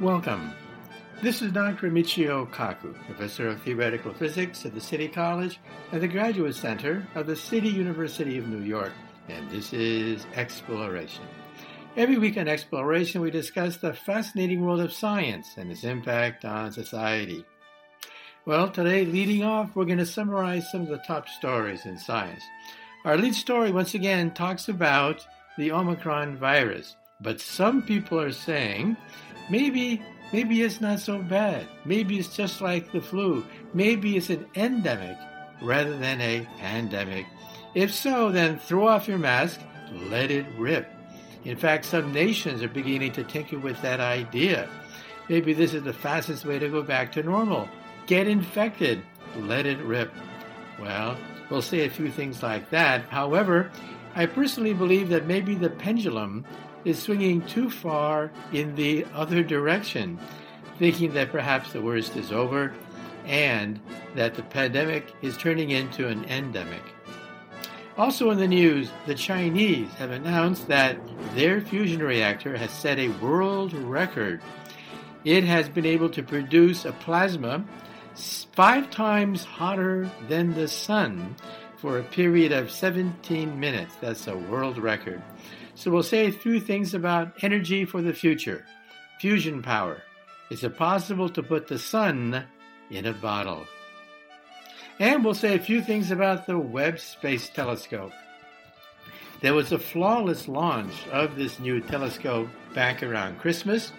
Welcome. This is Dr. Michio Kaku, Professor of Theoretical Physics at the City College and the Graduate Center of the City University of New York, and this is Exploration. Every week on Exploration, we discuss the fascinating world of science and its impact on society. Well, today, leading off, we're going to summarize some of the top stories in science. Our lead story, once again, talks about the Omicron virus, but some people are saying maybe maybe it's not so bad. Maybe it's just like the flu. Maybe it's an endemic rather than a pandemic. If so, then throw off your mask, let it rip. In fact, some nations are beginning to tinker with that idea. Maybe this is the fastest way to go back to normal. Get infected, let it rip. Well, we'll say a few things like that. However, I personally believe that maybe the pendulum is swinging too far in the other direction, thinking that perhaps the worst is over and that the pandemic is turning into an endemic. Also in the news, the Chinese have announced that their fusion reactor has set a world record. It has been able to produce a plasma five times hotter than the sun for a period of 17 minutes. That's a world record. So we'll say a few things about energy for the future. Fusion power. Is it possible to put the sun in a bottle? And we'll say a few things about the Webb Space Telescope. There was a flawless launch of this new telescope back around Christmas.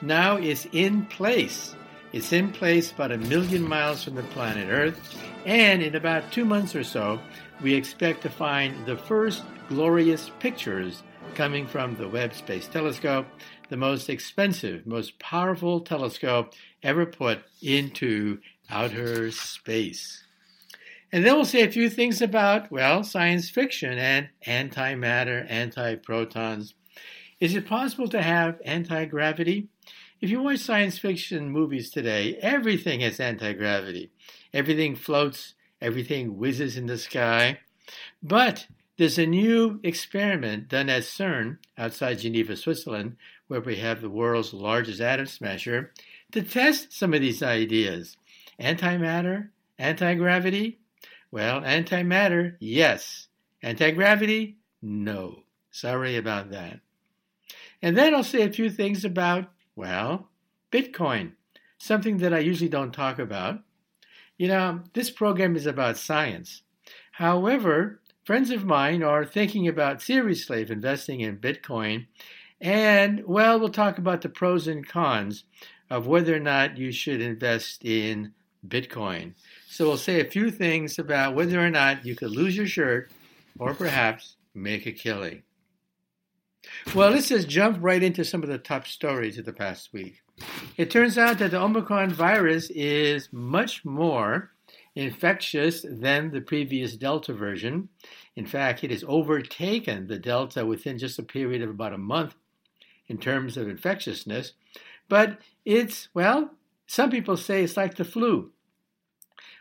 Now it's in place. It's in place about a million miles from the planet Earth, and in about two months or so, we expect to find the first glorious pictures coming from the Webb Space Telescope, the most expensive, most powerful telescope ever put into outer space. And then we'll say a few things about, well, science fiction and antimatter, antiprotons. Is it possible to have anti gravity? If you watch science fiction movies today, everything has anti gravity. Everything floats, everything whizzes in the sky. But there's a new experiment done at CERN outside Geneva, Switzerland, where we have the world's largest atom smasher, to test some of these ideas. Antimatter, anti gravity, well, antimatter, yes. Anti-gravity, no. Sorry about that. And then I'll say a few things about, well, Bitcoin, something that I usually don't talk about. You know, this program is about science. However, friends of mine are thinking about seriously investing in Bitcoin. And, well, we'll talk about the pros and cons of whether or not you should invest in Bitcoin. So we'll say a few things about whether or not you could lose your shirt or perhaps make a killing. Well, let's just jump right into some of the top stories of the past week. It turns out that the Omicron virus is much more infectious than the previous Delta version. In fact, it has overtaken the Delta within just a period of about a month in terms of infectiousness. But it's, well, some people say it's like the flu.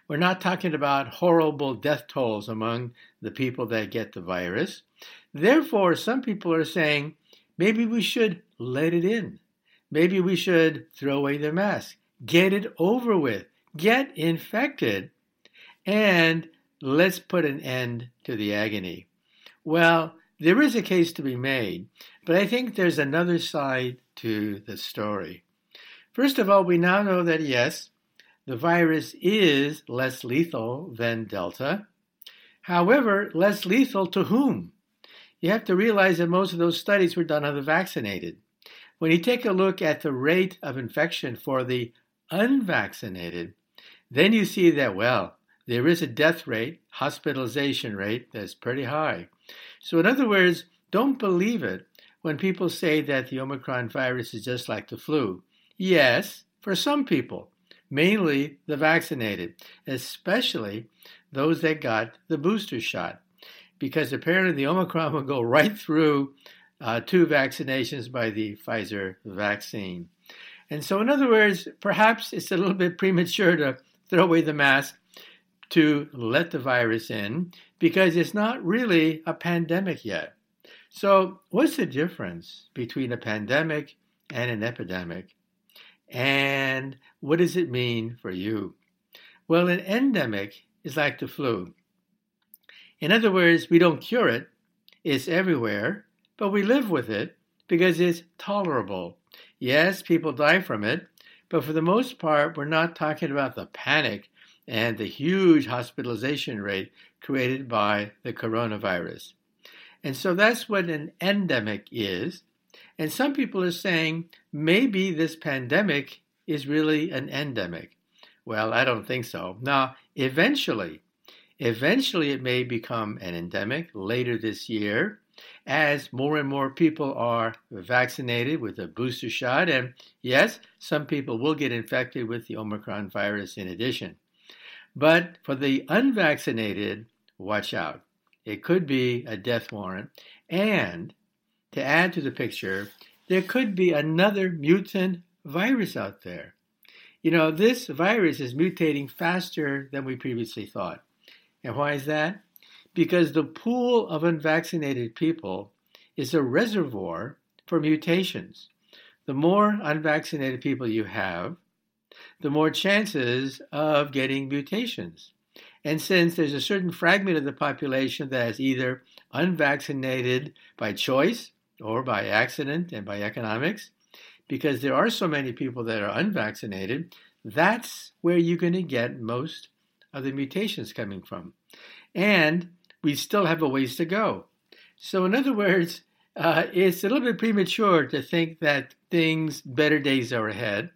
We're not talking about horrible death tolls among the people that get the virus. Therefore, some people are saying maybe we should let it in. Maybe we should throw away the mask, get it over with, get infected, and let's put an end to the agony. Well, there is a case to be made, but I think there's another side to the story. First of all, we now know that yes, the virus is less lethal than Delta. However, less lethal to whom? You have to realize that most of those studies were done on the vaccinated. When you take a look at the rate of infection for the unvaccinated, then you see that, well, there is a death rate, hospitalization rate that's pretty high. So, in other words, don't believe it when people say that the Omicron virus is just like the flu. Yes, for some people mainly the vaccinated, especially those that got the booster shot, because apparently the Omicron will go right through uh, two vaccinations by the Pfizer vaccine. And so, in other words, perhaps it's a little bit premature to throw away the mask to let the virus in because it's not really a pandemic yet. So, what's the difference between a pandemic and an epidemic? And what does it mean for you? Well, an endemic is like the flu. In other words, we don't cure it, it's everywhere, but we live with it because it's tolerable. Yes, people die from it, but for the most part, we're not talking about the panic and the huge hospitalization rate created by the coronavirus. And so that's what an endemic is. And some people are saying maybe this pandemic is really an endemic. Well, I don't think so. Now, eventually, eventually it may become an endemic later this year as more and more people are vaccinated with a booster shot. And yes, some people will get infected with the Omicron virus in addition. But for the unvaccinated, watch out. It could be a death warrant. And to add to the picture, there could be another mutant virus out there. You know, this virus is mutating faster than we previously thought. And why is that? Because the pool of unvaccinated people is a reservoir for mutations. The more unvaccinated people you have, the more chances of getting mutations. And since there's a certain fragment of the population that is either unvaccinated by choice or by accident and by economics, because there are so many people that are unvaccinated, that's where you're going to get most of the mutations coming from. And we still have a ways to go. So, in other words, uh, it's a little bit premature to think that things, better days are ahead.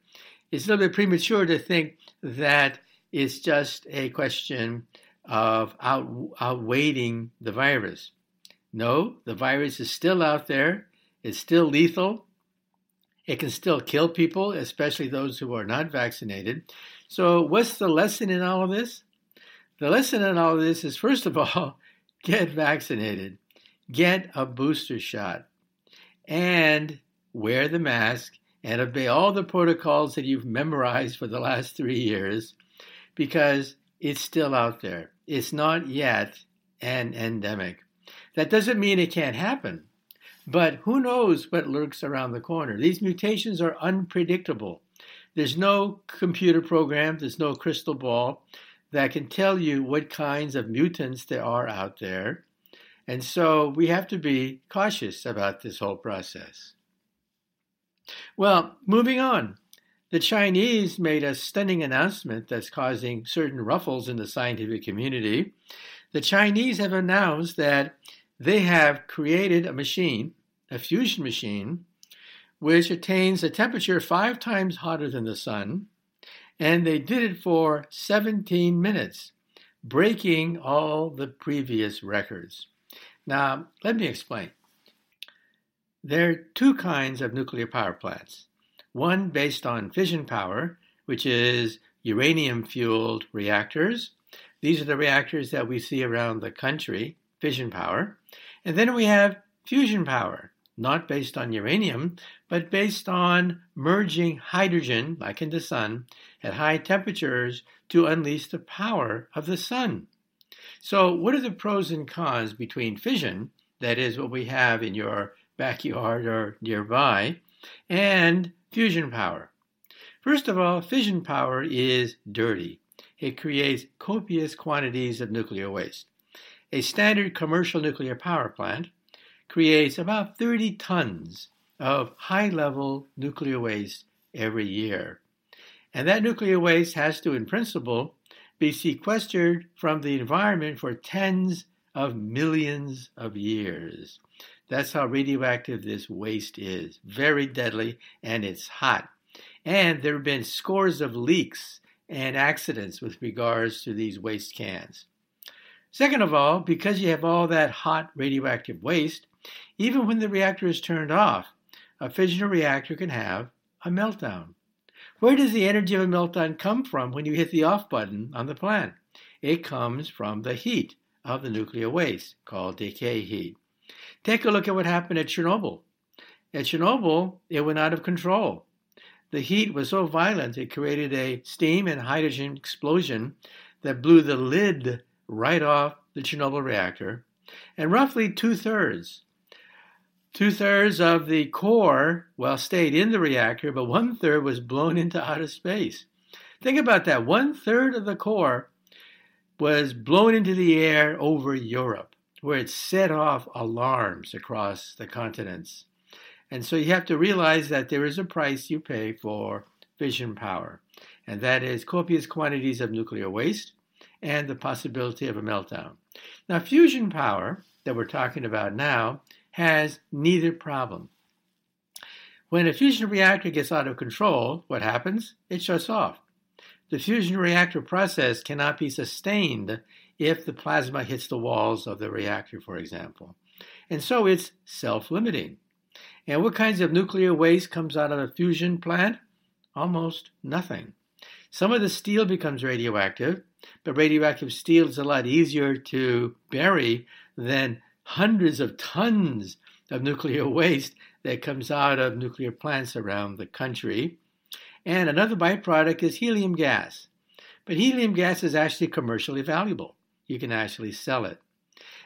It's a little bit premature to think that it's just a question of out, outweighting the virus. No, the virus is still out there. It's still lethal. It can still kill people, especially those who are not vaccinated. So, what's the lesson in all of this? The lesson in all of this is first of all, get vaccinated, get a booster shot, and wear the mask and obey all the protocols that you've memorized for the last three years because it's still out there. It's not yet an endemic. That doesn't mean it can't happen. But who knows what lurks around the corner? These mutations are unpredictable. There's no computer program, there's no crystal ball that can tell you what kinds of mutants there are out there. And so we have to be cautious about this whole process. Well, moving on. The Chinese made a stunning announcement that's causing certain ruffles in the scientific community. The Chinese have announced that they have created a machine a fusion machine, which attains a temperature five times hotter than the sun, and they did it for 17 minutes, breaking all the previous records. Now, let me explain. There are two kinds of nuclear power plants one based on fission power, which is uranium fueled reactors. These are the reactors that we see around the country, fission power. And then we have fusion power, not based on uranium, but based on merging hydrogen, like in the sun, at high temperatures to unleash the power of the sun. So, what are the pros and cons between fission, that is what we have in your backyard or nearby, and fusion power? First of all, fission power is dirty. It creates copious quantities of nuclear waste. A standard commercial nuclear power plant creates about 30 tons of high level nuclear waste every year. And that nuclear waste has to, in principle, be sequestered from the environment for tens of millions of years. That's how radioactive this waste is. Very deadly, and it's hot. And there have been scores of leaks and accidents with regards to these waste cans. Second of all, because you have all that hot radioactive waste, even when the reactor is turned off, a fission reactor can have a meltdown. Where does the energy of a meltdown come from when you hit the off button on the plant? It comes from the heat of the nuclear waste, called decay heat. Take a look at what happened at Chernobyl. At Chernobyl, it went out of control. The heat was so violent it created a steam and hydrogen explosion that blew the lid right off the Chernobyl reactor, and roughly two thirds Two thirds of the core, well, stayed in the reactor, but one third was blown into outer space. Think about that. One third of the core was blown into the air over Europe, where it set off alarms across the continents. And so you have to realize that there is a price you pay for fission power, and that is copious quantities of nuclear waste and the possibility of a meltdown. Now, fusion power that we're talking about now has neither problem. When a fusion reactor gets out of control, what happens? It shuts off. The fusion reactor process cannot be sustained if the plasma hits the walls of the reactor, for example. And so it's self limiting. And what kinds of nuclear waste comes out of a fusion plant? Almost nothing. Some of the steel becomes radioactive, but radioactive steel is a lot easier to bury than hundreds of tons of nuclear waste that comes out of nuclear plants around the country. And another byproduct is helium gas. But helium gas is actually commercially valuable. You can actually sell it.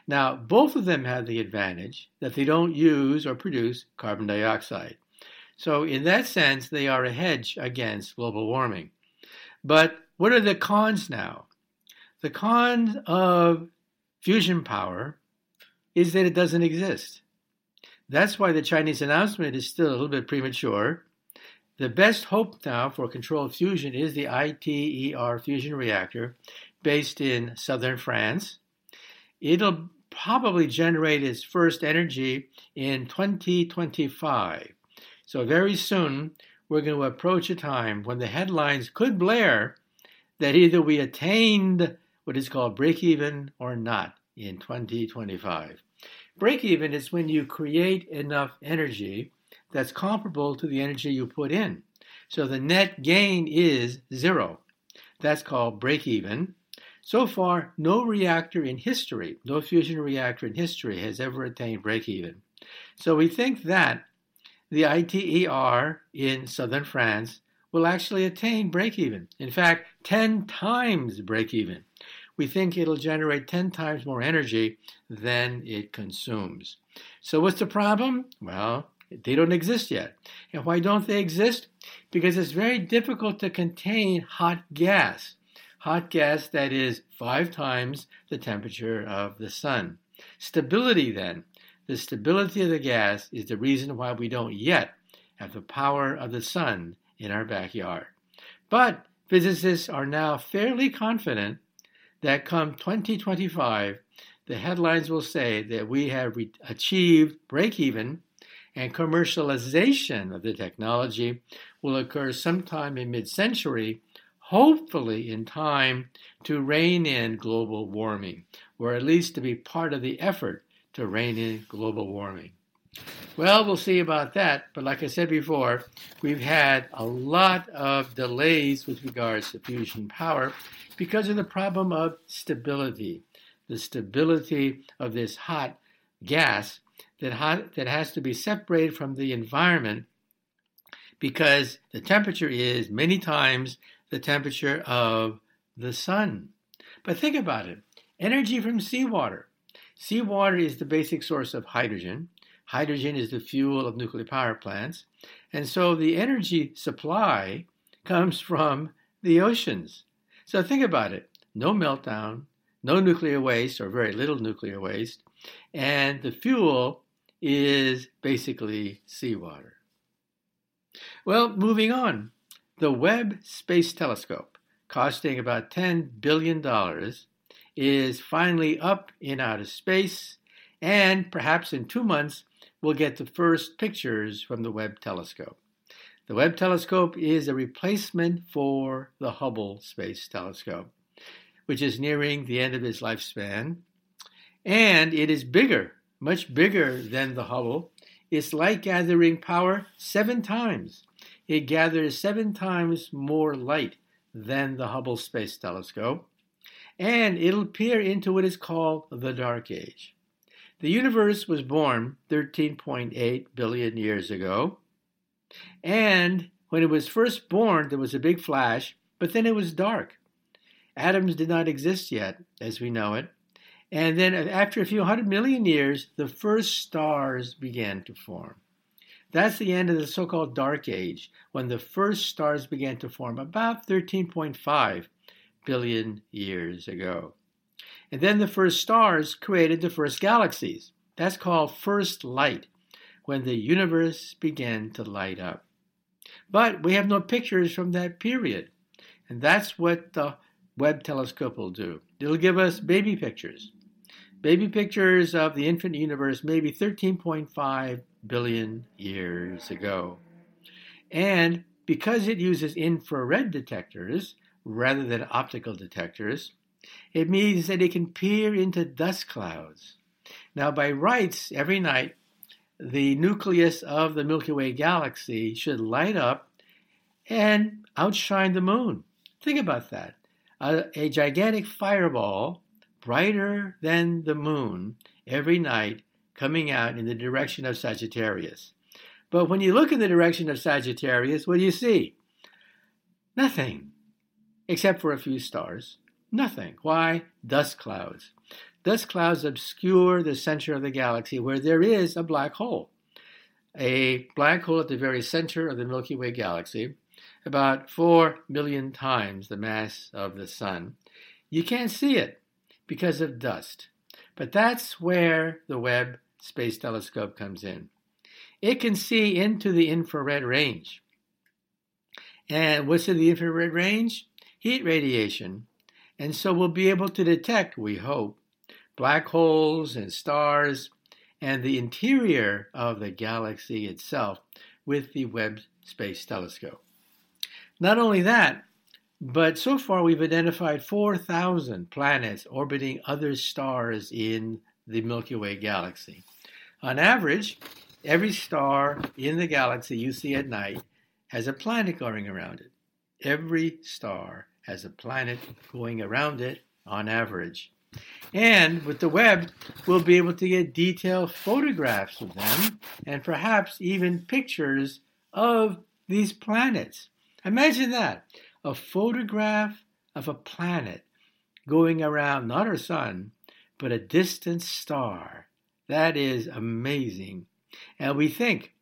Now, both of them have the advantage that they don't use or produce carbon dioxide. So, in that sense, they are a hedge against global warming. But what are the cons now? The cons of fusion power is that it doesn't exist. That's why the Chinese announcement is still a little bit premature. The best hope now for controlled fusion is the ITER fusion reactor based in southern France. It'll probably generate its first energy in 2025. So, very soon, we're going to approach a time when the headlines could blare that either we attained what is called break even or not in 2025. Break even is when you create enough energy that's comparable to the energy you put in. So the net gain is zero. That's called break even. So far, no reactor in history, no fusion reactor in history has ever attained break even. So we think that the ITER in southern France will actually attain break even. In fact, 10 times break even we think it'll generate 10 times more energy than it consumes. So, what's the problem? Well, they don't exist yet. And why don't they exist? Because it's very difficult to contain hot gas. Hot gas that is five times the temperature of the sun. Stability, then, the stability of the gas is the reason why we don't yet have the power of the sun in our backyard. But physicists are now fairly confident that come 2025, the headlines will say that we have re- achieved break even and commercialization of the technology will occur sometime in mid century, hopefully in time to rein in global warming, or at least to be part of the effort to rein in global warming. Well, we'll see about that, but like I said before, we've had a lot of delays with regards to fusion power because of the problem of stability, the stability of this hot gas that, hot, that has to be separated from the environment because the temperature is many times the temperature of the sun. But think about it energy from seawater. Seawater is the basic source of hydrogen. Hydrogen is the fuel of nuclear power plants. And so the energy supply comes from the oceans. So think about it no meltdown, no nuclear waste, or very little nuclear waste, and the fuel is basically seawater. Well, moving on. The Webb Space Telescope, costing about $10 billion, is finally up in outer space, and perhaps in two months, we'll get the first pictures from the Webb Telescope. The Webb telescope is a replacement for the Hubble Space Telescope, which is nearing the end of its lifespan. And it is bigger, much bigger than the Hubble. It's light gathering power seven times. It gathers seven times more light than the Hubble Space Telescope. And it'll peer into what is called the Dark Age. The universe was born 13.8 billion years ago. And when it was first born, there was a big flash, but then it was dark. Atoms did not exist yet, as we know it, And then after a few hundred million years, the first stars began to form. That's the end of the so called Dark Age, when the first stars began to form about 13.5 billion years ago. And then the first stars created the first galaxies. That's called first light, when the universe began to light up. But we have no pictures from that period. And that's what the Webb telescope will do. It'll give us baby pictures baby pictures of the infant universe maybe 13.5 billion years ago. And because it uses infrared detectors rather than optical detectors, it means that it can peer into dust clouds. Now, by rights, every night, the nucleus of the Milky Way galaxy should light up and outshine the moon. Think about that. A, a gigantic fireball brighter than the moon every night coming out in the direction of Sagittarius. But when you look in the direction of Sagittarius, what do you see? Nothing, except for a few stars. Nothing. Why? Dust clouds. Dust clouds obscure the center of the galaxy where there is a black hole. A black hole at the very center of the Milky Way galaxy, about 4 million times the mass of the Sun. You can't see it because of dust. But that's where the Webb Space Telescope comes in. It can see into the infrared range. And what's in the infrared range? Heat radiation. And so we'll be able to detect, we hope, black holes and stars and the interior of the galaxy itself with the Webb Space Telescope. Not only that, but so far, we've identified 4,000 planets orbiting other stars in the Milky Way galaxy. On average, every star in the galaxy you see at night has a planet going around it. Every star has a planet going around it on average. And with the Webb, we'll be able to get detailed photographs of them and perhaps even pictures of these planets. Imagine that a photograph of a planet going around not our sun, but a distant star. That is amazing. And we think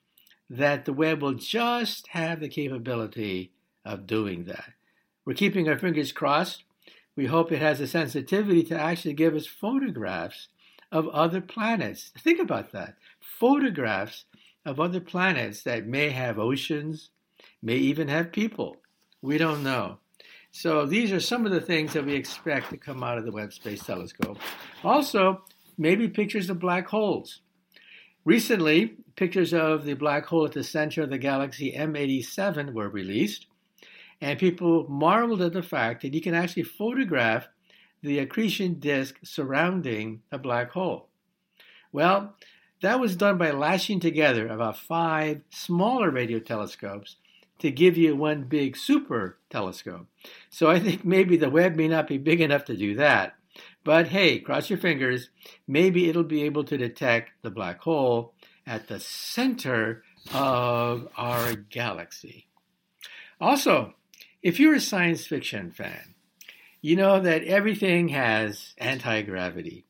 that the Webb will just have the capability of doing that. We're keeping our fingers crossed. We hope it has the sensitivity to actually give us photographs of other planets. Think about that. Photographs of other planets that may have oceans, may even have people. We don't know. So these are some of the things that we expect to come out of the Webb Space Telescope. Also, maybe pictures of black holes. Recently, pictures of the black hole at the center of the galaxy M87 were released, and people marveled at the fact that you can actually photograph the accretion disk surrounding a black hole. Well, that was done by lashing together about five smaller radio telescopes to give you one big super telescope. So I think maybe the Webb may not be big enough to do that. But hey, cross your fingers, maybe it'll be able to detect the black hole at the center of our galaxy. Also, if you're a science fiction fan, you know that everything has anti gravity.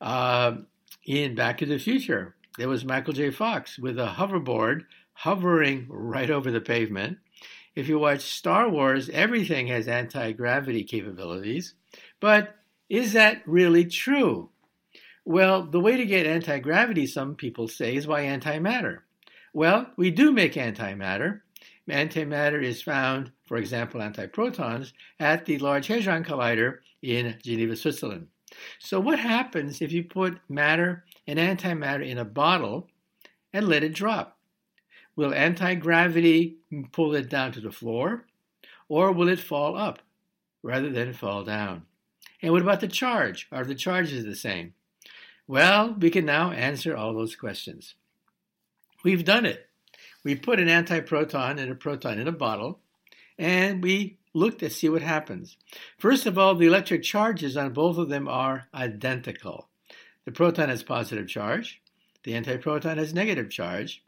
Uh, in Back to the Future, there was Michael J. Fox with a hoverboard hovering right over the pavement. If you watch Star Wars, everything has anti gravity capabilities. But is that really true? Well, the way to get anti gravity, some people say, is by antimatter. Well, we do make antimatter. Antimatter is found, for example, antiprotons, at the Large Hadron Collider in Geneva, Switzerland. So, what happens if you put matter and antimatter in a bottle and let it drop? Will anti gravity pull it down to the floor, or will it fall up rather than fall down? And what about the charge? Are the charges the same? Well, we can now answer all those questions. We've done it. We put an antiproton and a proton in a bottle, and we looked to see what happens. First of all, the electric charges on both of them are identical. The proton has positive charge, the antiproton has negative charge,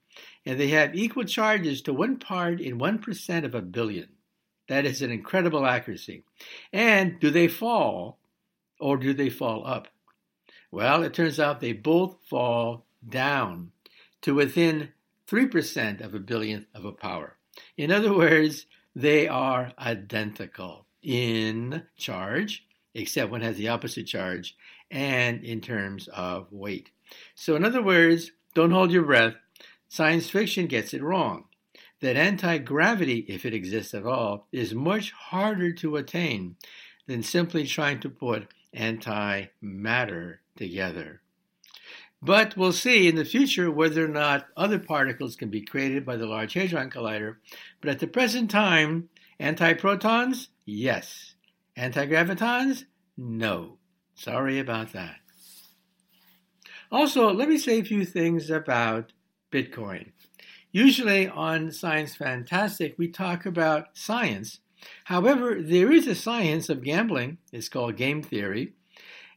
and they have equal charges to one part in 1% of a billion. That is an incredible accuracy. And do they fall or do they fall up? Well, it turns out they both fall down to within 3% of a billionth of a power. In other words, they are identical in charge, except one has the opposite charge, and in terms of weight. So, in other words, don't hold your breath. Science fiction gets it wrong. That anti gravity, if it exists at all, is much harder to attain than simply trying to put anti matter together. But we'll see in the future whether or not other particles can be created by the Large Hadron Collider. But at the present time, antiprotons, yes. Antigravitons, no. Sorry about that. Also, let me say a few things about Bitcoin. Usually on Science Fantastic, we talk about science. However, there is a science of gambling. It's called game theory.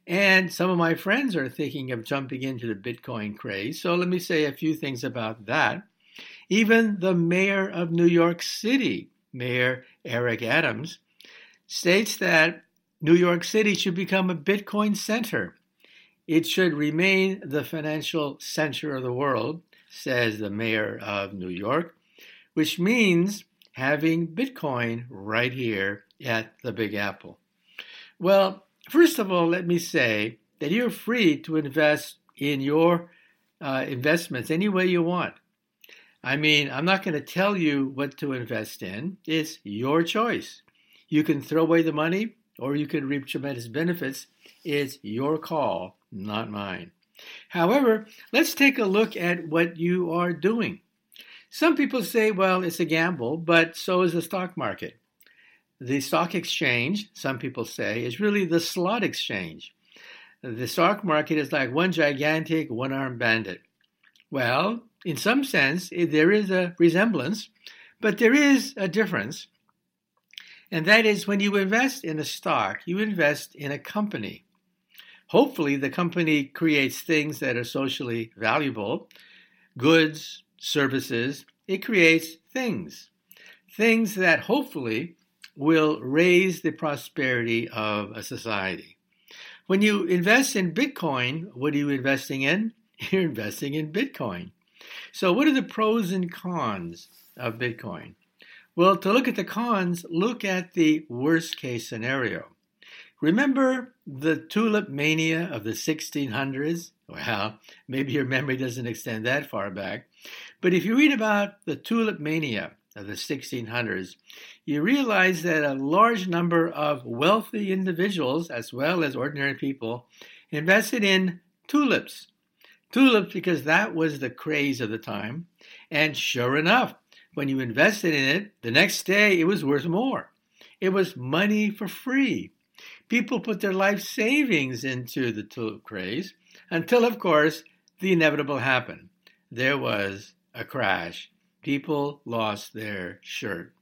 And some of my friends are thinking of jumping into the Bitcoin craze. So let me say a few things about that. Even the mayor of New York City, Mayor Eric Adams, states that New York City should become a Bitcoin center. It should remain the financial center of the world, says the mayor of New York, which means having Bitcoin right here at the Big Apple. Well, First of all, let me say that you're free to invest in your uh, investments any way you want. I mean, I'm not going to tell you what to invest in. It's your choice. You can throw away the money or you can reap tremendous benefits. It's your call, not mine. However, let's take a look at what you are doing. Some people say, well, it's a gamble, but so is the stock market. The stock exchange, some people say, is really the slot exchange. The stock market is like one gigantic one armed bandit. Well, in some sense, there is a resemblance, but there is a difference. And that is when you invest in a stock, you invest in a company. Hopefully, the company creates things that are socially valuable goods, services. It creates things. Things that hopefully will raise the prosperity of a society. When you invest in Bitcoin, what are you investing in? You're investing in Bitcoin. So, what are the pros and cons of Bitcoin? Well, to look at the cons, look at the worst case scenario. Remember the tulip mania of the 1600s? Well, maybe your memory doesn't extend that far back. But if you read about the tulip mania of the 1600s, you realize that a large number of wealthy individuals, as well as ordinary people, invested in tulips. Tulips because that was the craze of the time. And sure enough, when you invested in it, the next day it was worth more. It was money for free. People put their life savings into the tulip craze until, of course, the inevitable happened. There was a crash. People lost their shirt.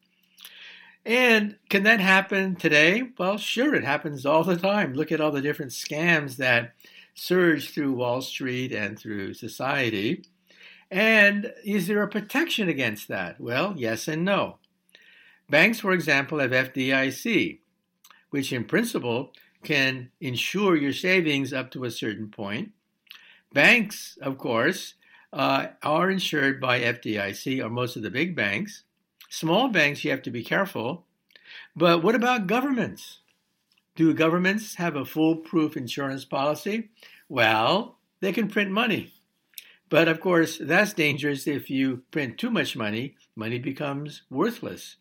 And can that happen today? Well, sure, it happens all the time. Look at all the different scams that surge through Wall Street and through society. And is there a protection against that? Well, yes and no. Banks, for example, have FDIC, which in principle can insure your savings up to a certain point. Banks, of course, uh, are insured by FDIC, or most of the big banks. Small banks, you have to be careful. But what about governments? Do governments have a foolproof insurance policy? Well, they can print money. But of course, that's dangerous if you print too much money, money becomes worthless.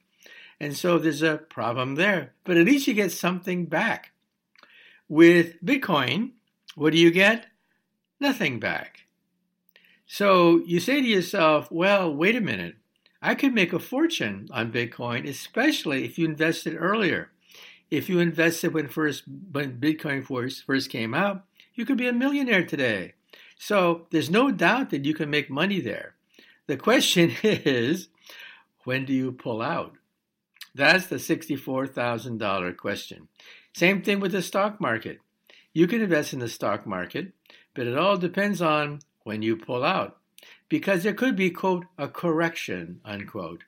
And so there's a problem there. But at least you get something back. With Bitcoin, what do you get? Nothing back. So you say to yourself, well, wait a minute. I could make a fortune on Bitcoin, especially if you invested earlier. If you invested when first when Bitcoin first, first came out, you could be a millionaire today. So there's no doubt that you can make money there. The question is, when do you pull out? That's the $64,000 question. Same thing with the stock market. You can invest in the stock market, but it all depends on when you pull out because there could be, quote, a correction, unquote.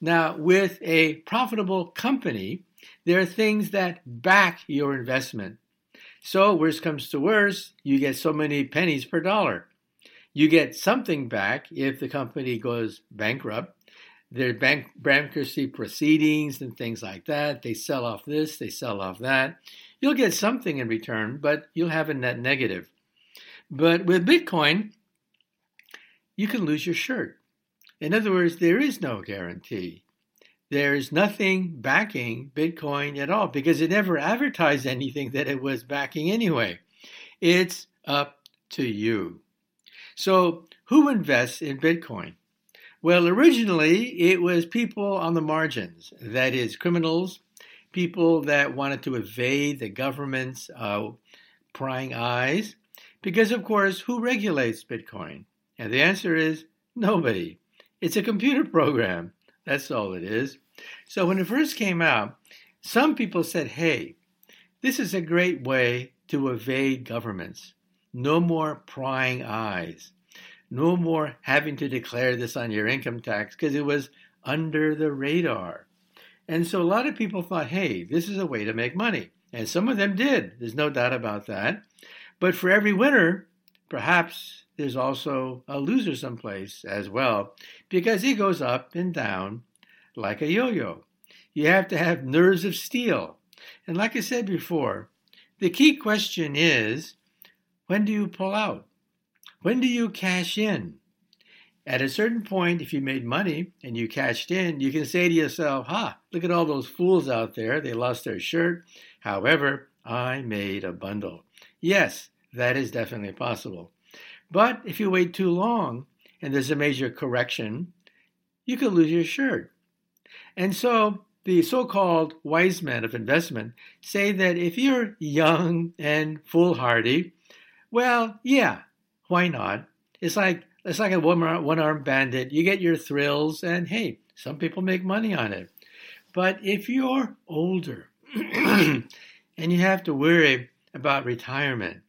Now, with a profitable company, there are things that back your investment. So, worst comes to worst, you get so many pennies per dollar. You get something back if the company goes bankrupt. Their bank bankruptcy proceedings and things like that. They sell off this, they sell off that. You'll get something in return, but you'll have a net negative. But with Bitcoin, you can lose your shirt. In other words, there is no guarantee. There's nothing backing Bitcoin at all because it never advertised anything that it was backing anyway. It's up to you. So, who invests in Bitcoin? Well, originally it was people on the margins, that is, criminals, people that wanted to evade the government's uh, prying eyes. Because, of course, who regulates Bitcoin? And the answer is nobody. It's a computer program. That's all it is. So, when it first came out, some people said, hey, this is a great way to evade governments. No more prying eyes. No more having to declare this on your income tax because it was under the radar. And so a lot of people thought, hey, this is a way to make money. And some of them did. There's no doubt about that. But for every winner, perhaps there's also a loser someplace as well, because he goes up and down like a yo yo. You have to have nerves of steel. And like I said before, the key question is when do you pull out? When do you cash in? At a certain point, if you made money and you cashed in, you can say to yourself, ha, look at all those fools out there. They lost their shirt. However, I made a bundle. Yes, that is definitely possible. But if you wait too long and there's a major correction, you could lose your shirt. And so the so called wise men of investment say that if you're young and foolhardy, well, yeah, why not? It's like it's like a one armed bandit. You get your thrills, and hey, some people make money on it. But if you're older and you have to worry about retirement,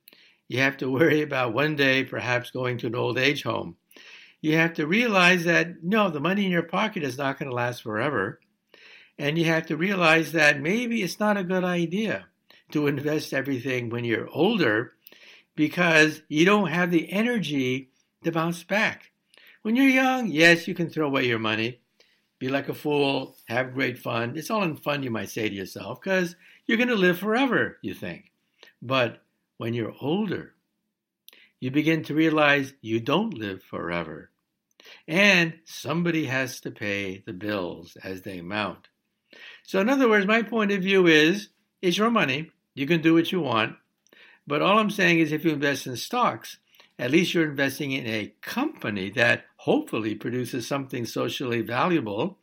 you have to worry about one day perhaps going to an old age home. You have to realize that no, the money in your pocket is not going to last forever. And you have to realize that maybe it's not a good idea to invest everything when you're older because you don't have the energy to bounce back. When you're young, yes, you can throw away your money, be like a fool, have great fun. It's all in fun, you might say to yourself, because you're going to live forever, you think. But when you're older, you begin to realize you don't live forever. And somebody has to pay the bills as they mount. So, in other words, my point of view is it's your money. You can do what you want. But all I'm saying is if you invest in stocks, at least you're investing in a company that hopefully produces something socially valuable.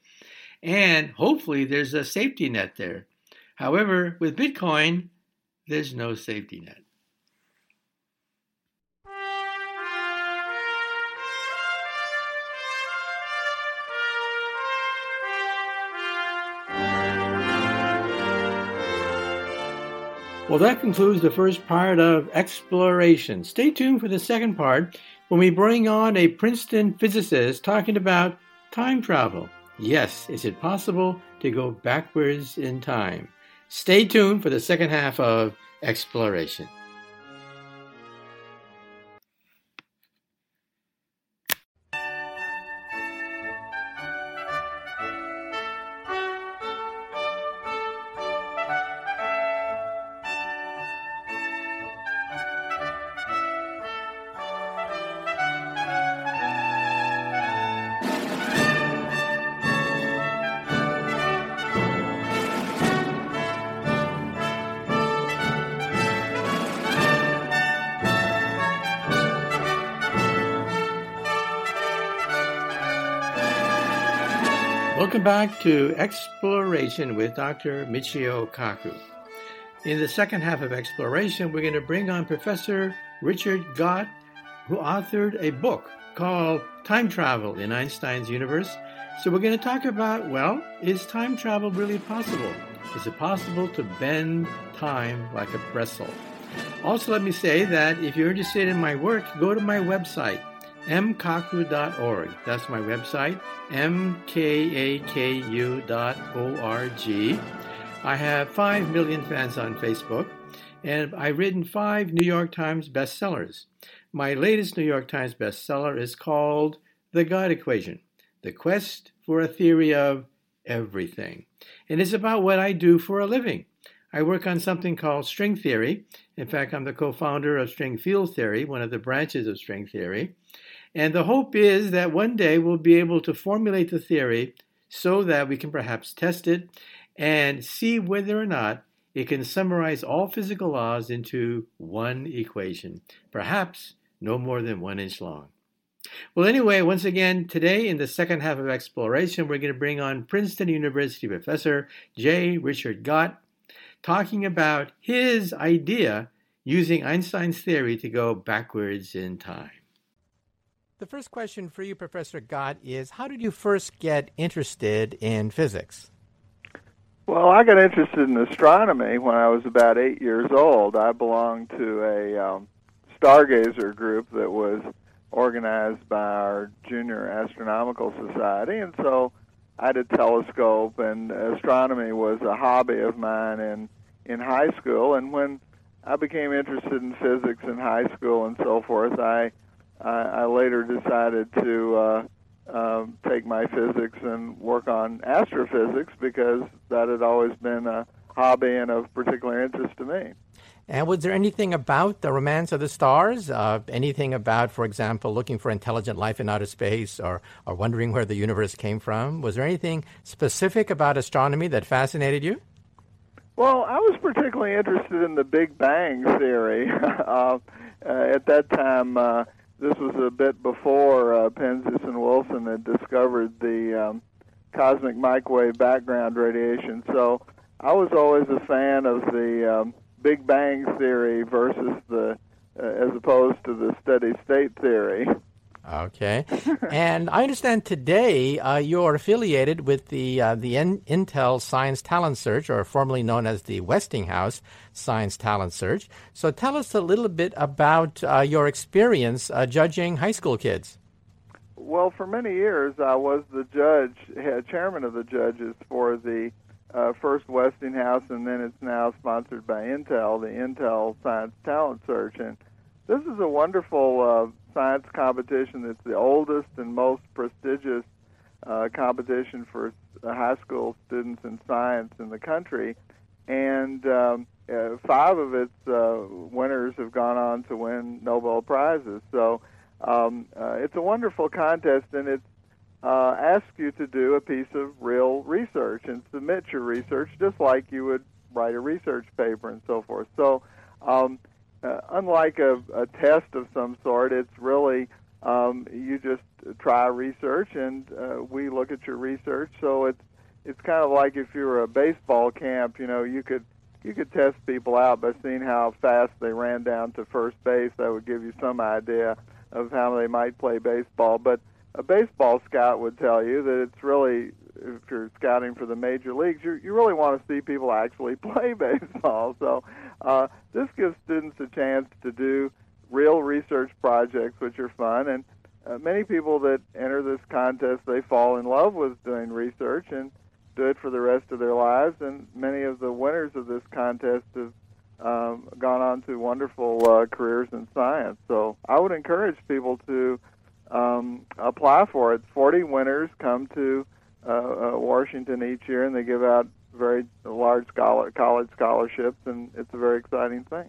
And hopefully there's a safety net there. However, with Bitcoin, there's no safety net. Well, that concludes the first part of exploration. Stay tuned for the second part when we bring on a Princeton physicist talking about time travel. Yes, is it possible to go backwards in time? Stay tuned for the second half of exploration. Back to Exploration with Dr. Michio Kaku. In the second half of Exploration, we're going to bring on Professor Richard Gott, who authored a book called Time Travel in Einstein's Universe. So we're going to talk about, well, is time travel really possible? Is it possible to bend time like a pretzel? Also, let me say that if you're interested in my work, go to my website, mkaku.org. That's my website, mkaku.org. I have 5 million fans on Facebook, and I've written five New York Times bestsellers. My latest New York Times bestseller is called The God Equation The Quest for a Theory of Everything. And it's about what I do for a living. I work on something called string theory. In fact, I'm the co founder of string field theory, one of the branches of string theory. And the hope is that one day we'll be able to formulate the theory so that we can perhaps test it and see whether or not it can summarize all physical laws into one equation, perhaps no more than one inch long. Well, anyway, once again, today in the second half of exploration, we're going to bring on Princeton University professor J. Richard Gott, talking about his idea using Einstein's theory to go backwards in time. The first question for you, Professor Gott, is how did you first get interested in physics? Well, I got interested in astronomy when I was about eight years old. I belonged to a um, stargazer group that was organized by our Junior Astronomical Society, and so I had a telescope, and astronomy was a hobby of mine in in high school. And when I became interested in physics in high school and so forth, I I, I later decided to uh, uh, take my physics and work on astrophysics because that had always been a hobby and of particular interest to me. And was there anything about the romance of the stars? Uh, anything about, for example, looking for intelligent life in outer space or, or wondering where the universe came from? Was there anything specific about astronomy that fascinated you? Well, I was particularly interested in the Big Bang theory. uh, uh, at that time, uh, this was a bit before uh, Penzias and Wilson had discovered the um, cosmic microwave background radiation. So I was always a fan of the um, Big Bang theory versus the, uh, as opposed to the steady state theory. Okay, and I understand today uh, you're affiliated with the uh, the N- Intel Science Talent Search, or formerly known as the Westinghouse Science Talent Search. So tell us a little bit about uh, your experience uh, judging high school kids. Well, for many years I was the judge, chairman of the judges for the uh, first Westinghouse, and then it's now sponsored by Intel, the Intel Science Talent Search, and this is a wonderful uh, science competition. It's the oldest and most prestigious uh, competition for high school students in science in the country. And um, uh, five of its uh, winners have gone on to win Nobel Prizes. So um, uh, it's a wonderful contest, and it uh, asks you to do a piece of real research and submit your research just like you would write a research paper and so forth. So um, uh, unlike a, a test of some sort, it's really um, you just try research, and uh, we look at your research. So it's it's kind of like if you were a baseball camp, you know, you could you could test people out by seeing how fast they ran down to first base. That would give you some idea of how they might play baseball. But a baseball scout would tell you that it's really if you're scouting for the major leagues, you you really want to see people actually play baseball. So uh, this gives students a chance to do real research projects, which are fun. And uh, many people that enter this contest, they fall in love with doing research and do it for the rest of their lives. And many of the winners of this contest have um, gone on to wonderful uh, careers in science. So I would encourage people to um, apply for it. 40 winners come to uh, uh, Washington each year, and they give out very large scholar, college scholarships, and it's a very exciting thing.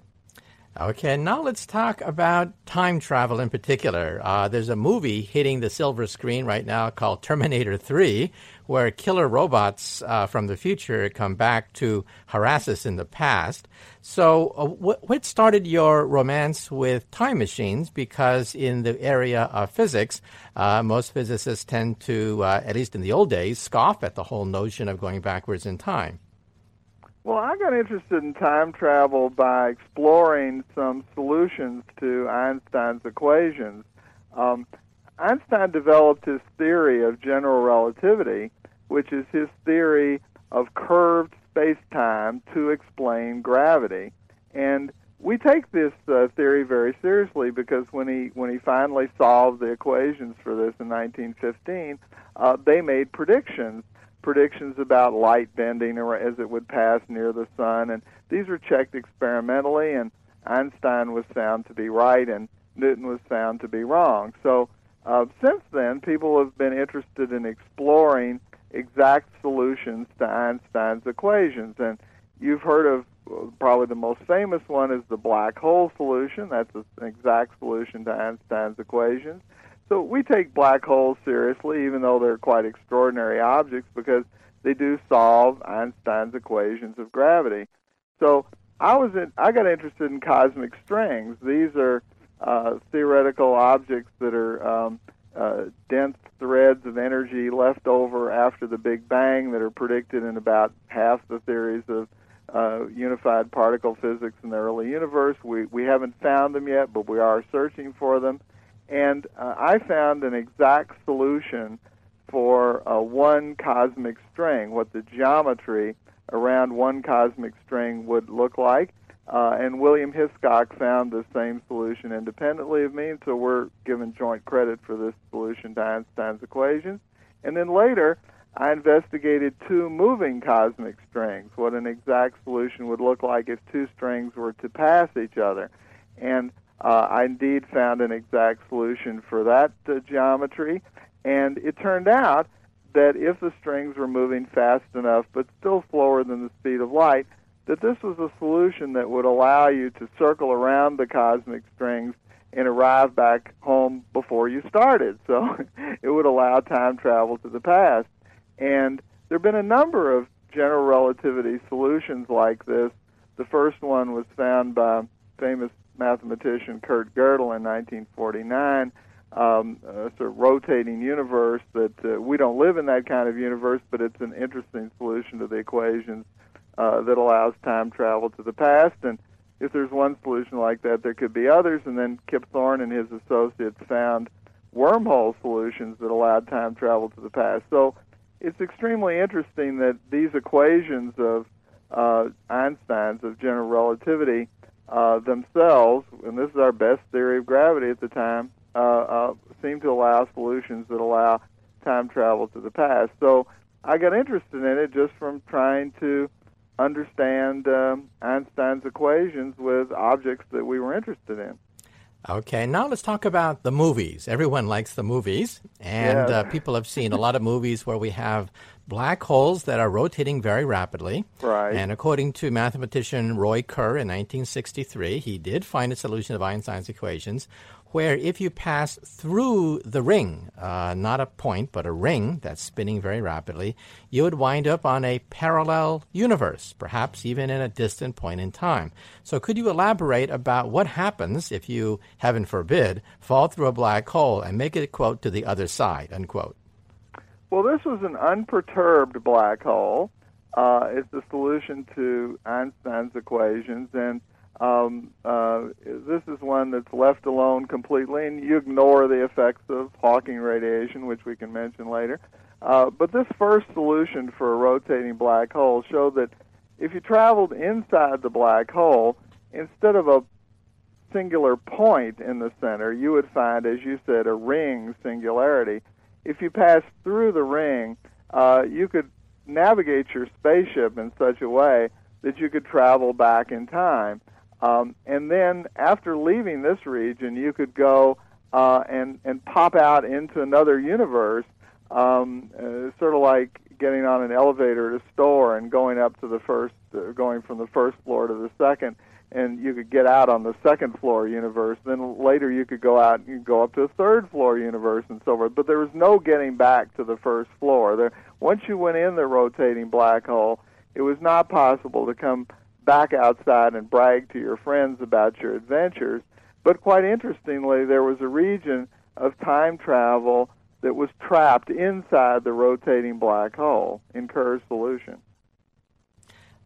Okay, now let's talk about time travel in particular. Uh, there's a movie hitting the silver screen right now called Terminator 3, where killer robots uh, from the future come back to harass us in the past. So, uh, what, what started your romance with time machines? Because in the area of physics, uh, most physicists tend to, uh, at least in the old days, scoff at the whole notion of going backwards in time. Well, I got interested in time travel by exploring some solutions to Einstein's equations. Um, Einstein developed his theory of general relativity, which is his theory of curved space-time to explain gravity. And we take this uh, theory very seriously because when he when he finally solved the equations for this in 1915, uh, they made predictions predictions about light bending or as it would pass near the sun, and these were checked experimentally, and Einstein was found to be right, and Newton was found to be wrong. So uh, since then, people have been interested in exploring exact solutions to Einstein's equations, and you've heard of probably the most famous one is the black hole solution. That's an exact solution to Einstein's equations. So we take black holes seriously, even though they're quite extraordinary objects, because they do solve Einstein's equations of gravity. So I was in, I got interested in cosmic strings. These are uh, theoretical objects that are um, uh, dense threads of energy left over after the Big Bang that are predicted in about half the theories of uh, unified particle physics in the early universe. We we haven't found them yet, but we are searching for them. And uh, I found an exact solution for uh, one cosmic string, what the geometry around one cosmic string would look like. Uh, and William Hiscock found the same solution independently of me, so we're given joint credit for this solution to Einstein's equations. And then later, I investigated two moving cosmic strings, what an exact solution would look like if two strings were to pass each other. And uh, I indeed found an exact solution for that uh, geometry. And it turned out that if the strings were moving fast enough, but still slower than the speed of light, that this was a solution that would allow you to circle around the cosmic strings and arrive back home before you started. So it would allow time travel to the past. And there have been a number of general relativity solutions like this. The first one was found by famous mathematician Kurt Gödel in 1949. Um, a sort of rotating universe that uh, we don't live in that kind of universe, but it's an interesting solution to the equations uh, that allows time travel to the past. And if there's one solution like that, there could be others. And then Kip Thorne and his associates found wormhole solutions that allowed time travel to the past. So it's extremely interesting that these equations of uh, Einstein's of general relativity uh, themselves, and this is our best theory of gravity at the time, uh, uh, seem to allow solutions that allow time travel to the past. So I got interested in it just from trying to understand um, Einstein's equations with objects that we were interested in. Okay, now let's talk about the movies. Everyone likes the movies, and uh, people have seen a lot of movies where we have black holes that are rotating very rapidly. Right. And according to mathematician Roy Kerr in 1963, he did find a solution of Einstein's equations where if you pass through the ring, uh, not a point, but a ring that's spinning very rapidly, you would wind up on a parallel universe, perhaps even in a distant point in time. So, could you elaborate about what happens if you, heaven forbid, fall through a black hole and make it, quote, to the other side, unquote? Well, this was an unperturbed black hole. Uh, it's the solution to Einstein's equations, and um, uh, this is one that's left alone completely, and you ignore the effects of Hawking radiation, which we can mention later. Uh, but this first solution for a rotating black hole showed that if you traveled inside the black hole, instead of a singular point in the center, you would find, as you said, a ring singularity. If you pass through the ring, uh, you could navigate your spaceship in such a way that you could travel back in time. Um, and then after leaving this region, you could go uh, and and pop out into another universe, um, uh, sort of like getting on an elevator at a store and going up to the first, uh, going from the first floor to the second, and you could get out on the second floor universe. Then later you could go out and go up to a third floor universe and so forth. But there was no getting back to the first floor. There, once you went in the rotating black hole, it was not possible to come back outside and brag to your friends about your adventures. But quite interestingly, there was a region of time travel that was trapped inside the rotating black hole in Kerr's solution.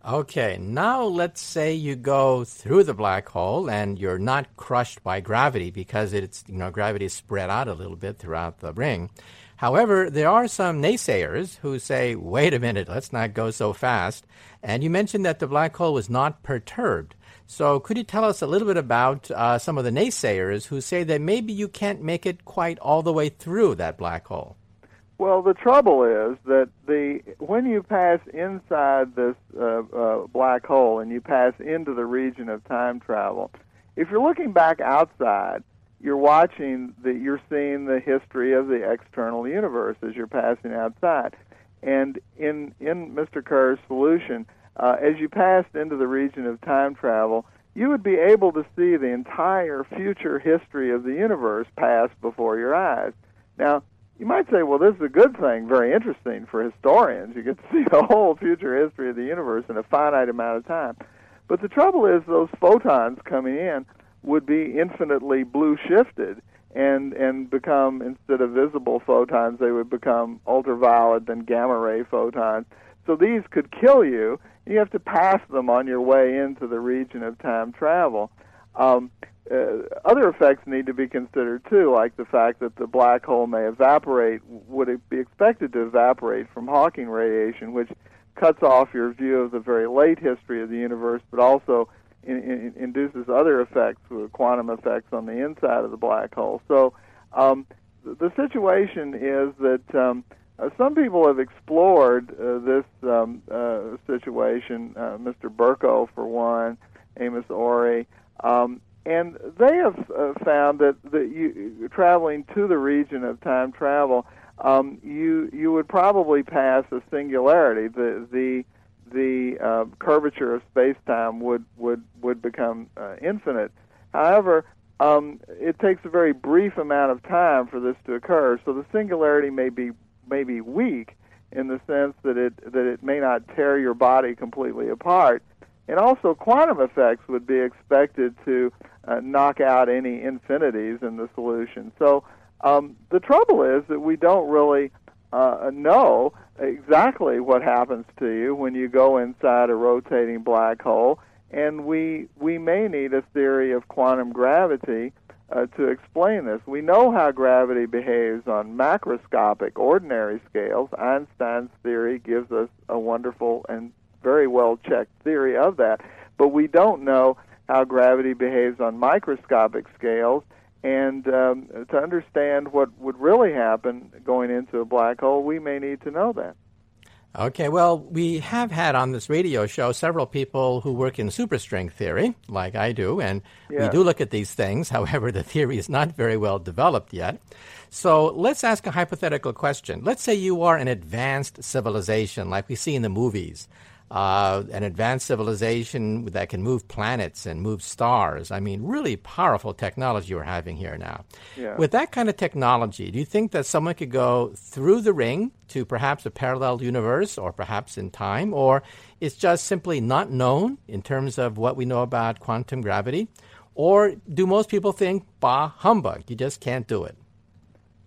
Okay, now let's say you go through the black hole and you're not crushed by gravity because it's you know gravity is spread out a little bit throughout the ring. However, there are some naysayers who say, wait a minute, let's not go so fast. And you mentioned that the black hole was not perturbed. So, could you tell us a little bit about uh, some of the naysayers who say that maybe you can't make it quite all the way through that black hole? Well, the trouble is that the when you pass inside this uh, uh, black hole and you pass into the region of time travel, if you're looking back outside, you're watching the you're seeing the history of the external universe as you're passing outside. And in in Mr. Kerr's solution, uh, as you passed into the region of time travel, you would be able to see the entire future history of the universe pass before your eyes. Now, you might say, well, this is a good thing, very interesting for historians. You get to see the whole future history of the universe in a finite amount of time. But the trouble is, those photons coming in would be infinitely blue shifted and and become instead of visible photons, they would become ultraviolet and gamma ray photons. So these could kill you. You have to pass them on your way into the region of time travel. Um, uh, other effects need to be considered too, like the fact that the black hole may evaporate, would it be expected to evaporate from Hawking radiation, which cuts off your view of the very late history of the universe, but also in, in, induces other effects, quantum effects on the inside of the black hole. So um, the situation is that um, uh, some people have explored uh, this um, uh, situation, uh, Mr. Burko for one, Amos Ori, um, and they have uh, found that, that you, traveling to the region of time travel, um, you you would probably pass a singularity. The the the uh, curvature of space time would would would become uh, infinite. However, um, it takes a very brief amount of time for this to occur. So the singularity may be may be weak in the sense that it that it may not tear your body completely apart. And also, quantum effects would be expected to uh, knock out any infinities in the solution. So um, the trouble is that we don't really uh, know exactly what happens to you when you go inside a rotating black hole, and we we may need a theory of quantum gravity uh, to explain this. We know how gravity behaves on macroscopic, ordinary scales. Einstein's theory gives us a wonderful and very well checked theory of that, but we don't know how gravity behaves on microscopic scales. And um, to understand what would really happen going into a black hole, we may need to know that. Okay, well, we have had on this radio show several people who work in superstring theory, like I do, and yeah. we do look at these things. However, the theory is not very well developed yet. So let's ask a hypothetical question. Let's say you are an advanced civilization, like we see in the movies uh, an advanced civilization that can move planets and move stars. I mean, really powerful technology we're having here now. Yeah. With that kind of technology, do you think that someone could go through the ring to perhaps a parallel universe or perhaps in time, or it's just simply not known in terms of what we know about quantum gravity? Or do most people think, bah, humbug, you just can't do it?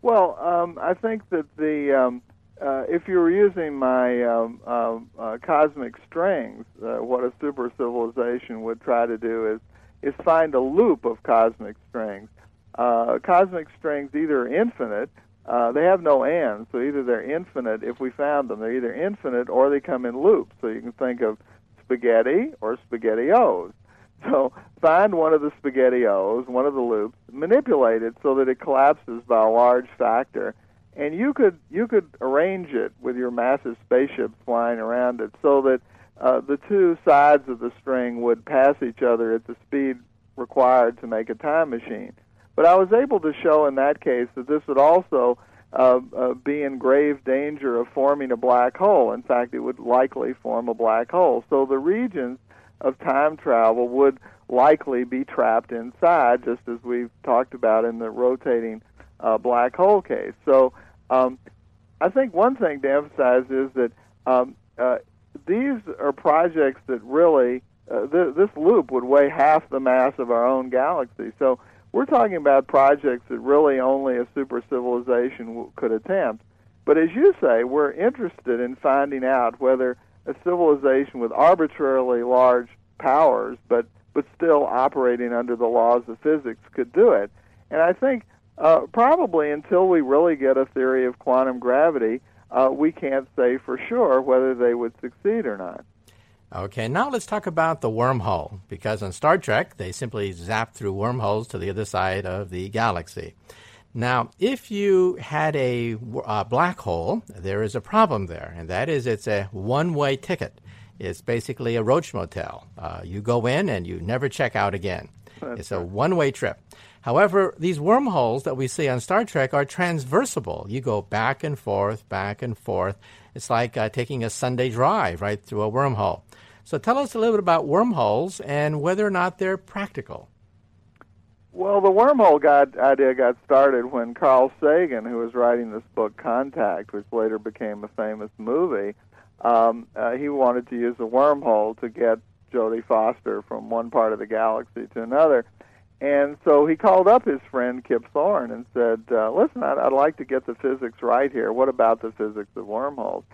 Well, um, I think that the. Um uh, if you were using my um, uh, uh, cosmic strings, uh, what a super civilization would try to do is is find a loop of cosmic strings. Uh, cosmic strings either infinite, uh, they have no end, so either they're infinite if we found them, they're either infinite or they come in loops. So you can think of spaghetti or spaghettios. So find one of the spaghettios, one of the loops, manipulate it so that it collapses by a large factor and you could you could arrange it with your massive spaceships flying around it so that uh, the two sides of the string would pass each other at the speed required to make a time machine. But I was able to show in that case that this would also uh, uh, be in grave danger of forming a black hole. In fact, it would likely form a black hole. So the regions of time travel would likely be trapped inside, just as we've talked about in the rotating uh, black hole case. So um, I think one thing to emphasize is that um, uh, these are projects that really, uh, th- this loop would weigh half the mass of our own galaxy. So we're talking about projects that really only a super civilization w- could attempt. But as you say, we're interested in finding out whether a civilization with arbitrarily large powers, but but still operating under the laws of physics, could do it. And I think uh, probably until we really get a theory of quantum gravity, uh, we can't say for sure whether they would succeed or not. Okay, now let's talk about the wormhole, because on Star Trek, they simply zap through wormholes to the other side of the galaxy. Now, if you had a uh, black hole, there is a problem there, and that is it's a one way ticket. It's basically a roach motel. Uh, you go in and you never check out again. That's it's a one way trip. However, these wormholes that we see on Star Trek are transversible. You go back and forth, back and forth. It's like uh, taking a Sunday drive right through a wormhole. So tell us a little bit about wormholes and whether or not they're practical. Well, the wormhole got, idea got started when Carl Sagan, who was writing this book Contact, which later became a famous movie, um, uh, he wanted to use a wormhole to get Jodie Foster from one part of the galaxy to another. And so he called up his friend Kip Thorne and said, uh, "Listen, I'd, I'd like to get the physics right here. What about the physics of wormholes?"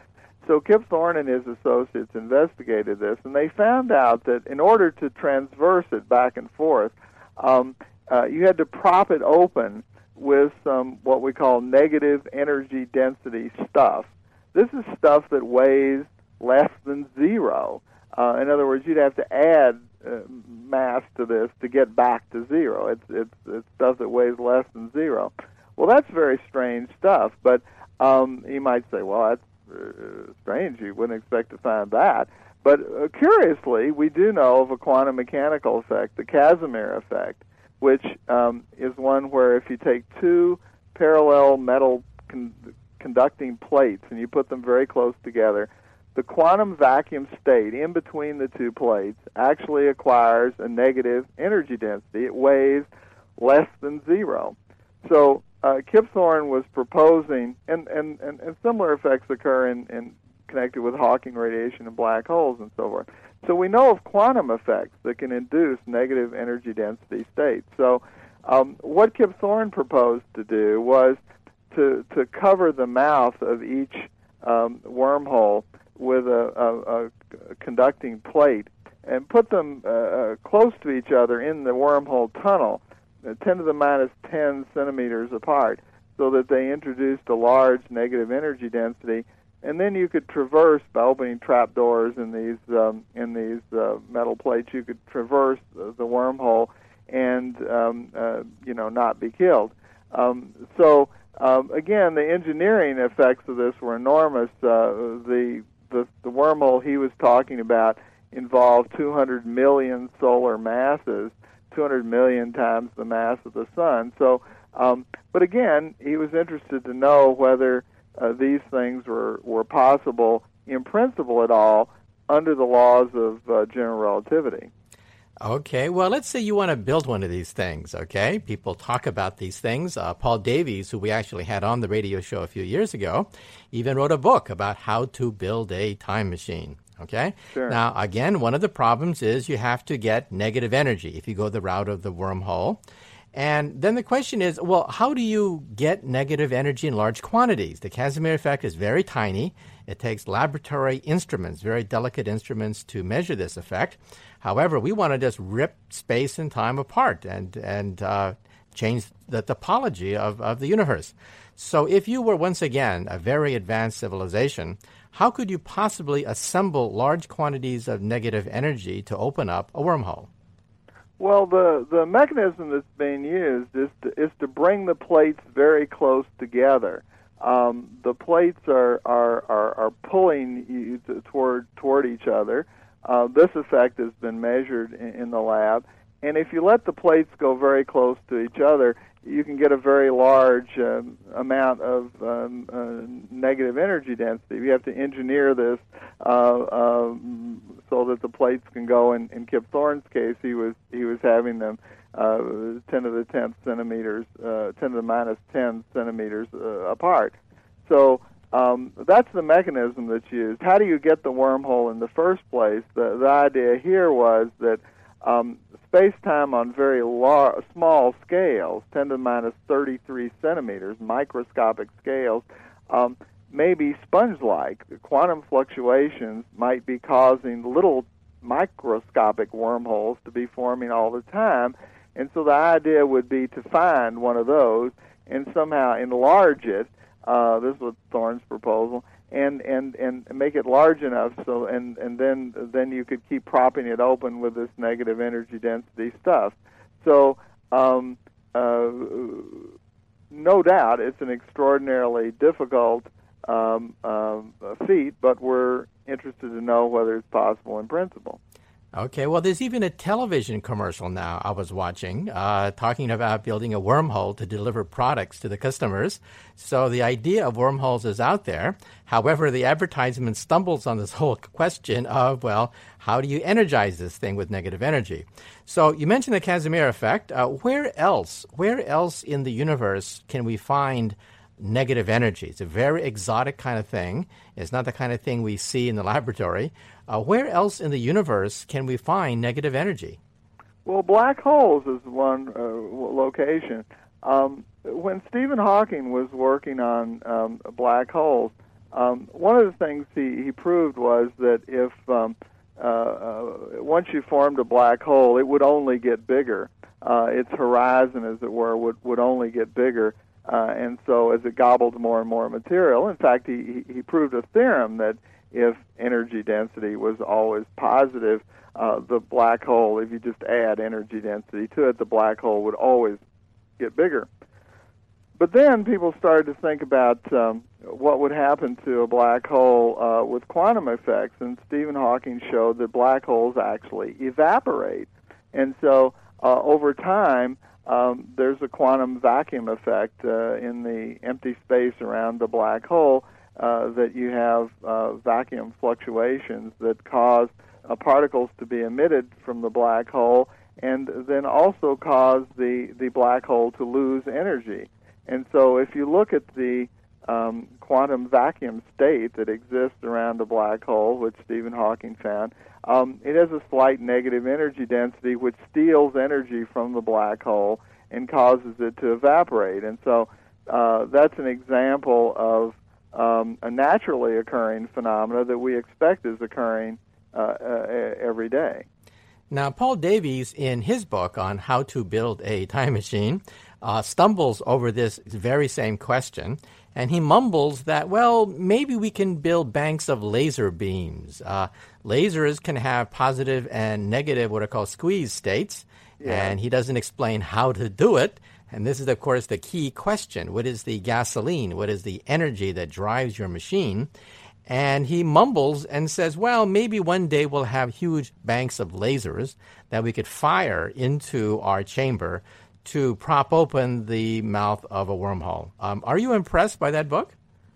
So Kip Thorne and his associates investigated this, and they found out that in order to transverse it back and forth, um, uh, you had to prop it open with some what we call negative energy density stuff. This is stuff that weighs less than zero. Uh, in other words, you'd have to add uh, mass to this to get back to zero. It's, it's it's stuff that weighs less than zero. Well, that's very strange stuff. But um, you might say, well, that's uh, strange. You wouldn't expect to find that. But uh, curiously, we do know of a quantum mechanical effect, the Casimir effect, which um, is one where if you take two parallel metal con- conducting plates and you put them very close together, the quantum vacuum state in between the two plates actually acquires a negative energy density. It weighs less than zero. So uh, Kip Thorne was proposing, and, and, and, and similar effects occur in, in connected with Hawking radiation and black holes and so forth. So we know of quantum effects that can induce negative energy density states. So um, what Kip Thorne proposed to do was to to cover the mouth of each um, wormhole with a, a, a, conducting plate and put them uh, uh, close to each other in the wormhole tunnel, uh, 10 to the minus 10 centimeters apart, so that they introduced a large negative energy density and then you could traverse by opening trap doors in these um, in these uh, metal plates. You could traverse the, the wormhole and um, uh, you know not be killed. Um, so um, again, the engineering effects of this were enormous. Uh, the, the the wormhole he was talking about involved 200 million solar masses, 200 million times the mass of the sun. So, um, but again, he was interested to know whether uh, these things were, were possible in principle at all under the laws of uh, general relativity. Okay, well, let's say you want to build one of these things, okay? People talk about these things. Uh, Paul Davies, who we actually had on the radio show a few years ago, even wrote a book about how to build a time machine. Okay? Sure. Now, again, one of the problems is you have to get negative energy if you go the route of the wormhole. And then the question is well, how do you get negative energy in large quantities? The Casimir effect is very tiny. It takes laboratory instruments, very delicate instruments, to measure this effect. However, we want to just rip space and time apart and, and uh, change the topology of, of the universe. So, if you were once again a very advanced civilization, how could you possibly assemble large quantities of negative energy to open up a wormhole? Well, the the mechanism that's being used is to, is to bring the plates very close together. Um, the plates are are are, are pulling toward toward each other. Uh, this effect has been measured in, in the lab, and if you let the plates go very close to each other, you can get a very large um, amount of um, uh, negative energy density. You have to engineer this uh, um, so that the plates can go. In, in Kip Thorne's case, he was he was having them uh, 10 to the 10th centimeters, uh, 10 to the minus 10 centimeters uh, apart. So um, that's the mechanism that's used. How do you get the wormhole in the first place? The, the idea here was that um, space-time on very large, small scales, 10 to the minus 33 centimeters, microscopic scales, um, may be sponge-like. Quantum fluctuations might be causing little microscopic wormholes to be forming all the time. And so the idea would be to find one of those and somehow enlarge it. Uh, this was Thorne's proposal, and and and make it large enough so and and then then you could keep propping it open with this negative energy density stuff so um, uh, no doubt, it's an extraordinarily difficult um, um, feat, but we're interested to know whether it's possible in principle. Okay, well, there's even a television commercial now I was watching uh, talking about building a wormhole to deliver products to the customers. So the idea of wormholes is out there. However, the advertisement stumbles on this whole question of, well, how do you energize this thing with negative energy? So you mentioned the Casimir effect. Uh, where else, where else in the universe can we find negative energy. It's a very exotic kind of thing. It's not the kind of thing we see in the laboratory. Uh, where else in the universe can we find negative energy? Well, black holes is one uh, location. Um, when Stephen Hawking was working on um, black holes, um, one of the things he, he proved was that if um, uh, uh, once you formed a black hole, it would only get bigger. Uh, its horizon, as it were, would, would only get bigger. Uh, and so as it gobbled more and more material, in fact, he, he proved a theorem that if energy density was always positive, uh, the black hole, if you just add energy density to it, the black hole would always get bigger. But then people started to think about um, what would happen to a black hole uh, with quantum effects, and Stephen Hawking showed that black holes actually evaporate. And so uh, over time, um, there's a quantum vacuum effect uh, in the empty space around the black hole uh, that you have uh, vacuum fluctuations that cause uh, particles to be emitted from the black hole and then also cause the, the black hole to lose energy. And so if you look at the um, quantum vacuum state that exists around a black hole, which Stephen Hawking found, um, it has a slight negative energy density, which steals energy from the black hole and causes it to evaporate. And so uh, that's an example of um, a naturally occurring phenomena that we expect is occurring uh, uh, every day. Now, Paul Davies, in his book on how to build a time machine, uh, stumbles over this very same question, and he mumbles that, well, maybe we can build banks of laser beams. Uh, lasers can have positive and negative, what are called squeeze states, yeah. and he doesn't explain how to do it. And this is, of course, the key question. What is the gasoline? What is the energy that drives your machine? And he mumbles and says, well, maybe one day we'll have huge banks of lasers that we could fire into our chamber to prop open the mouth of a wormhole. Um, are you impressed by that book?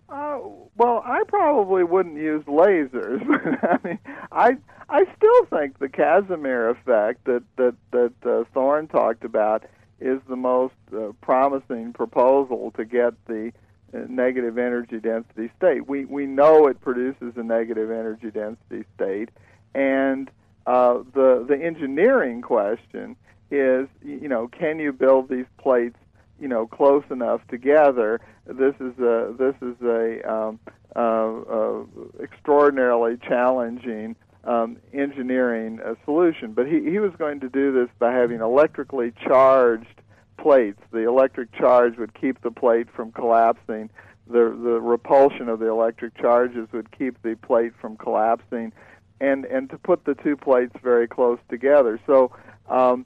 Uh, well, I probably wouldn't use lasers. I mean, I I still think the Casimir effect that that that uh, Thorne talked about is the most uh, promising proposal to get the uh, negative energy density state. We we know it produces a negative energy density state, and uh, the the engineering question is, you know, can you build these plates, you know, close enough together? This is a this is a um, uh, uh, extraordinarily challenging um, engineering uh, solution. But he, he was going to do this by having electrically charged plates. The electric charge would keep the plate from collapsing. The, the repulsion of the electric charges would keep the plate from collapsing, and, and to put the two plates very close together. So um,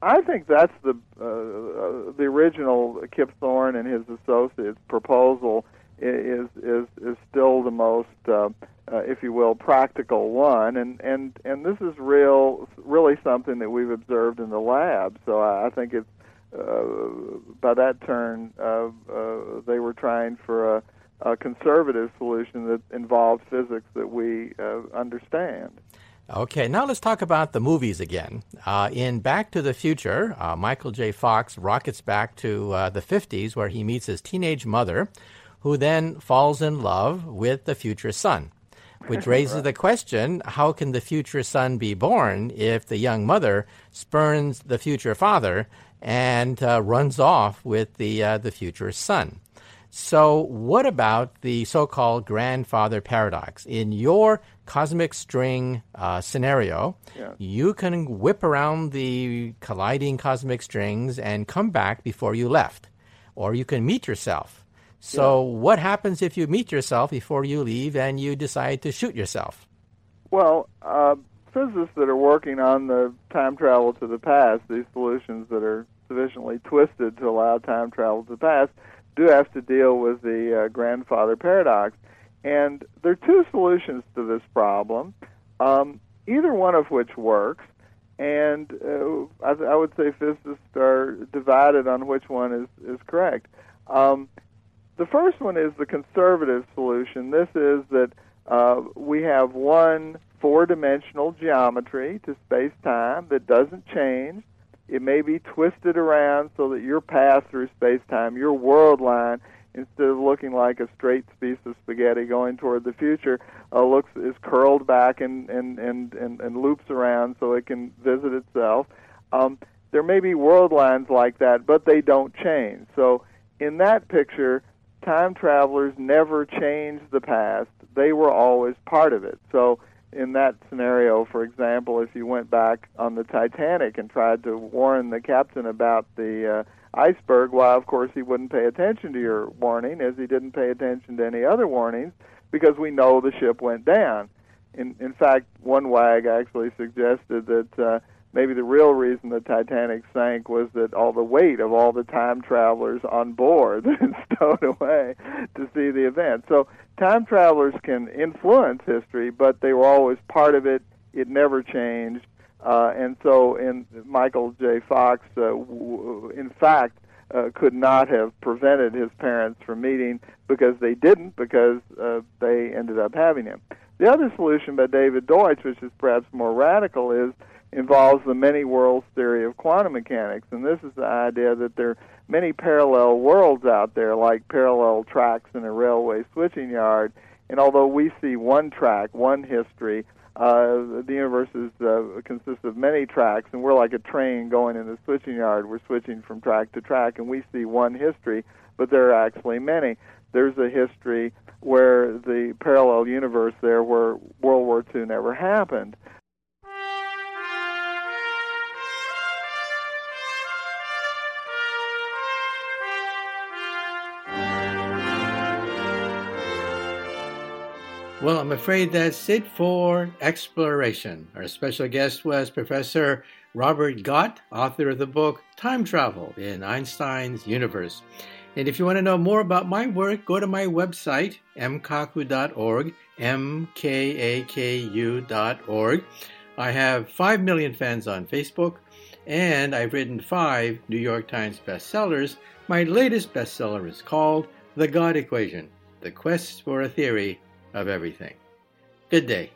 I think that's the uh, uh, the original Kip Thorne and his associates proposal is is is still the most uh, uh, if you will, practical one, and and and this is real, really something that we've observed in the lab. So I, I think it's uh, by that turn uh, uh, they were trying for a, a conservative solution that involved physics that we uh, understand. Okay, now let's talk about the movies again. Uh, in Back to the Future, uh, Michael J. Fox rockets back to uh, the 50s where he meets his teenage mother, who then falls in love with the future son which raises right. the question how can the future son be born if the young mother spurns the future father and uh, runs off with the, uh, the future son? So, what about the so called grandfather paradox? In your cosmic string uh, scenario, yeah. you can whip around the colliding cosmic strings and come back before you left, or you can meet yourself so, yeah. what happens if you meet yourself before you leave and you decide to shoot yourself? Well, uh, physicists that are working on the time travel to the past, these solutions that are sufficiently twisted to allow time travel to the past, do have to deal with the uh, grandfather paradox. And there are two solutions to this problem, um, either one of which works. And uh, I, I, would say physicists are divided on which one is, is correct. Um, the first one is the conservative solution. This is that uh, we have one four dimensional geometry to space time that doesn't change. It may be twisted around so that your path through space time, your world line, instead of looking like a straight piece of spaghetti going toward the future, uh, looks is curled back and, and, and, and, and loops around so it can visit itself. Um, there may be world lines like that, but they don't change. So in that picture, time travelers never change the past. They were always part of it. So in that scenario, for example, if you went back on the Titanic and tried to warn the captain about the uh, iceberg, why, of course, he wouldn't pay attention to your warning, as he didn't pay attention to any other warnings, because we know the ship went down. In, in fact, one wag actually suggested that uh, maybe the real reason the Titanic sank was that all the weight of all the time travelers on board stowed away to see the event. So time travelers can influence history, but they were always part of it. It never changed. Uh, and so, in Michael J. Fox, uh, w- in fact, uh, could not have prevented his parents from meeting because they didn't, because uh, they ended up having him. The other solution by David Deutsch, which is perhaps more radical, is involves the many worlds theory of quantum mechanics. And this is the idea that there are many parallel worlds out there, like parallel tracks in a railway switching yard. And although we see one track, one history, uh, the universe is, uh, consists of many tracks, and we're like a train going in the switching yard. We're switching from track to track, and we see one history, but there are actually many. There's a history where the parallel universe there where World War II never happened. Well, I'm afraid that's it for exploration. Our special guest was Professor Robert Gott, author of the book Time Travel in Einstein's Universe. And if you want to know more about my work, go to my website, mkaku.org, M-K-A-K-U.org. I have 5 million fans on Facebook, and I've written five New York Times bestsellers. My latest bestseller is called The God Equation, The Quest for a Theory of everything. Good day.